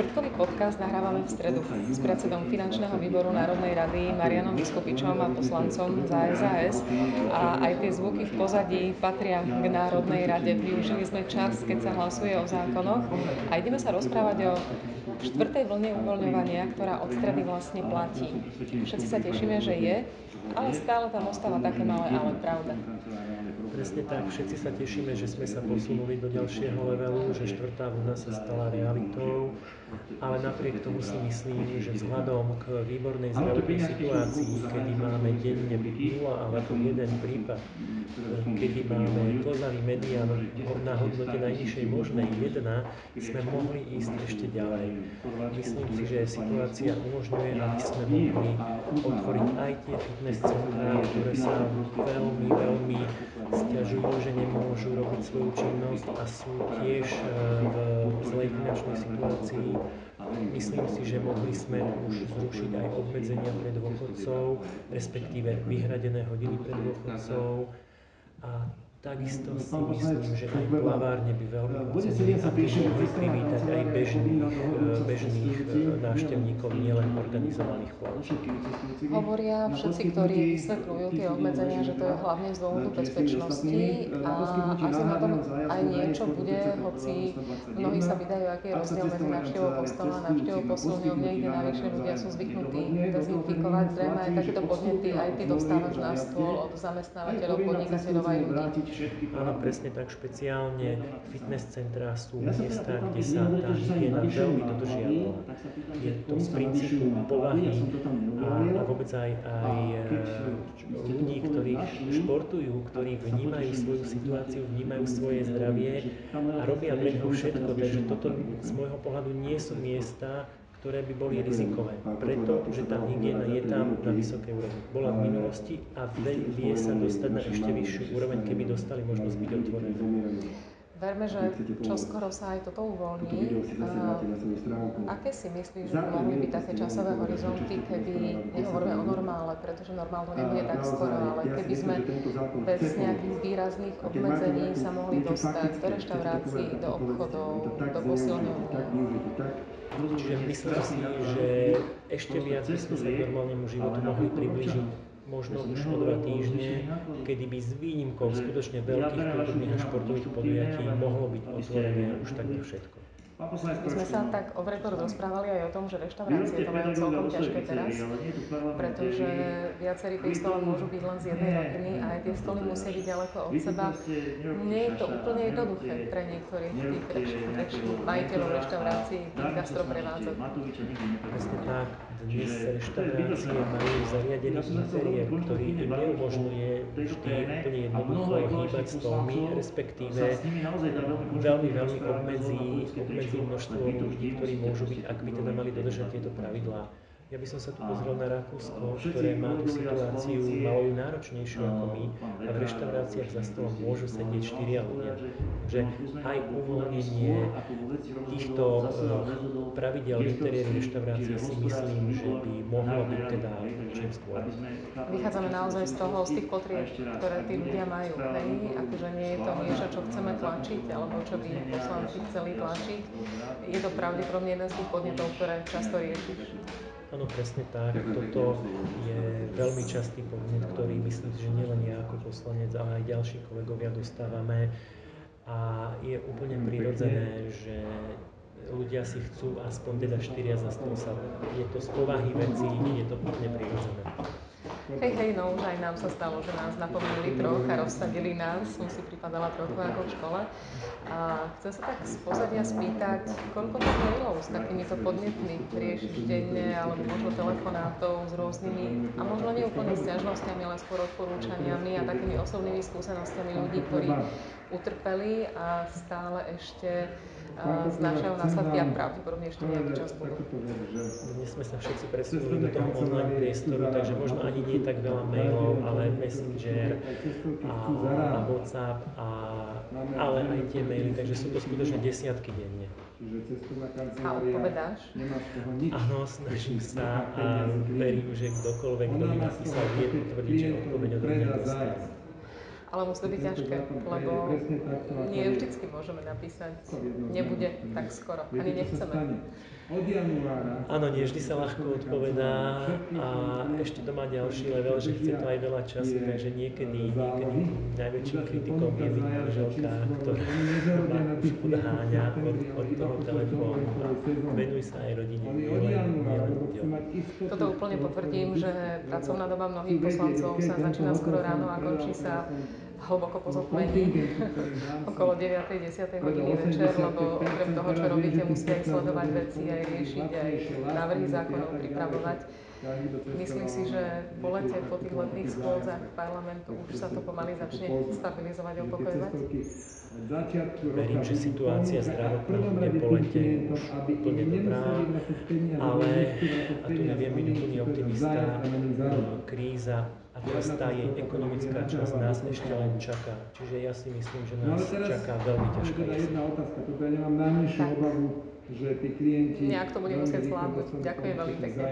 Štvrtkový podcast nahrávame v stredu s predsedom finančného výboru Národnej rady Marianom Vyskupičom a poslancom za SAS a aj tie zvuky v pozadí patria k Národnej rade. Využili sme čas, keď sa hlasuje o zákonoch a ideme sa rozprávať o štvrtej vlne uvoľňovania, ktorá od stredy vlastne platí. Všetci sa tešíme, že je, ale stále tam ostáva také malé ale, pravda. Presne tak, všetci sa tešíme, že sme sa posunuli do ďalšieho levelu, že štvrtá vlna sa stala realitou, ale napriek tomu si myslím, že vzhľadom k výbornej zdravotnej situácii, kedy máme denne 0 alebo jeden prípad, kedy máme klzavý median na hodnote najnižšej možnej 1, sme mohli ísť ešte ďalej. Myslím si, že situácia umožňuje, aby sme mohli otvoriť aj tie fitness centrá, ktoré sa veľmi, veľmi stiažujú, že nemôžu robiť svoju činnosť a sú tiež e, v zlej finančnej situácii. Myslím si, že mohli sme už zrušiť aj obmedzenia pre dôchodcov, respektíve vyhradené hodiny pre dôchodcov. A Takisto si myslím, že aj plavárne by veľmi ocenili, mohli privítať aj bežných, e, bežných e, návštevníkov, nielen organizovaných plavcov. Hovoria všetci, ktorí vysvetľujú tie obmedzenia, že to je hlavne z dôvodu bezpečnosti a asi na tom aj niečo bude, hoci mnohí sa vydajú, aký je rozdiel medzi návštevou kostola a návštevou posilňovne, kde najvyššie ľudia sú zvyknutí dezinfikovať. Zrejme aj takéto podnety aj ty dostávaš na stôl od zamestnávateľov, podnikateľov aj ľudí. Áno, presne tak, špeciálne fitness centrá sú miesta, kde sa tá hygiena veľmi dodržiavala. Je to z princípu povahy a, a vôbec aj, aj e, ľudí, ktorí športujú, ktorí vnímajú svoju situáciu, vnímajú svoje zdravie a robia pre všetko. Takže toto z môjho pohľadu nie sú miesta, ktoré by boli rizikové, pretože tá hygiena je tam na vysokej úrovni. Bola v minulosti a vie sa dostať na ešte vyššiu úroveň, keby dostali možnosť byť otvorené. Verme, že čo skoro sa aj toto uvoľní. Aké si myslíš, že mohli byť také časové horizonty, kedy nehovoríme o normále, pretože normál to nebude tak skoro, ale keby sme bez nejakých výrazných obmedzení sa mohli dostať do reštaurácií, do obchodov, do posilňovní? Čiže myslím si, že ešte viac by sme sa k normálnemu životu mohli približiť možno už o dva týždne, kedy by s výnimkou skutočne veľkých kultúrnych a športových podujatí mohlo byť otvorené už takmer všetko. My sme sa tak o record rozprávali aj o tom, že reštaurácie to majú celkom ťažké teraz, pretože viacerí pri stole môžu byť len z jednej rodiny a aj tie stoly musia byť ďaleko od seba. Nie je to úplne jednoduché pre niektorých tých majiteľov reštaurácií, tých gastroprevádzok. Presne tak. Dnes reštaurácie majú zariadený interiér, ktorý im neumožňuje vždy úplne jednoducho hýbať stolmi, respektíve veľmi, veľmi obmedzí, obmedzí obmedzí množstvo ľudí, ktorí môžu byť, ak by teda mali dodržať tieto pravidlá. Ja by som sa tu pozrel na Rakúsko, ktoré má tú situáciu malo ju náročnejšiu ako my a v reštauráciách za stolom môžu sedieť štyria ľudia. Takže aj uvoľnenie týchto uh, pravidel v interiéri reštaurácie si myslím, že by mohlo byť teda čím skôr. Vychádzame naozaj z toho, z tých potrieb, ktoré tí ľudia majú. Hej? Akože nie je to niečo, čo chceme tlačiť, alebo čo by poslanci chceli tlačiť. Je to pravdepodobne jeden z tých podnetov, ktoré často riešiš. Áno, presne tak. Toto je veľmi častý podnet, ktorý myslím že nielen ja ako poslanec, ale aj ďalší kolegovia dostávame. A je úplne prirodzené, že ľudia si chcú aspoň teda štyria za stôl sa. Je to z povahy veci, je to úplne prirodzené. Hej, hej, no už aj nám sa stalo, že nás napomenuli troch a rozsadili nás, som si pripadala trochu ako v škole. A chcem sa tak z pozadia spýtať, koľko tých mailov s takýmito podnetmi riešiš denne, alebo možno telefonátov s rôznymi, a možno nie úplne stiažnosťami, ale skôr odporúčaniami a takými osobnými skúsenostiami ľudí, ktorí utrpeli a stále ešte znášajú následky a pravdepodobne ešte nejaký čas budú. Dnes sme sa všetci presunuli do toho online priestoru, takže možno ani nie tak veľa mailov, ale Messenger a, a WhatsApp, a, ale aj tie maily, takže sú to skutočne desiatky denne. A odpovedáš? Áno, snažím sa a verím, že kdokoľvek, kto mi napísal, vie potvrdiť, že odpoveď od mňa dostane ale musí to byť ťažké, lebo nie vždycky môžeme napísať, nebude tak skoro, ani nechceme. Áno, nie vždy sa ľahko odpovedá a ešte to má ďalší level, že chce to aj veľa času, takže niekedy, niekedy najväčším kritikom je manželka, ktorá ma už odháňa od, od toho telefónu. a venuj sa aj rodine, nielen, nielen ľuďom. Toto úplne potvrdím, že pracovná doba mnohých poslancov sa začína skoro ráno a končí sa hlboko po zotmení, okolo 9. 10. hodiny večer, lebo okrem toho, čo robíte, musíte aj sledovať veci, aj riešiť, aj návrhy zákonov pripravovať. Myslím si, že po lete, po tých letných schôdzach parlamentu už sa to pomaly začne stabilizovať a upokojovať? Verím, že situácia zdravotná bude po lete už úplne dobrá, ale, a tu neviem byť úplne optimista, kríza a teraz tá jej ekonomická časť nás ešte len čaká. Čiže ja si myslím, že nás čaká veľmi ťažká jeseň. Nejak to bude musieť zvládnuť. Ďakujem veľmi pekne.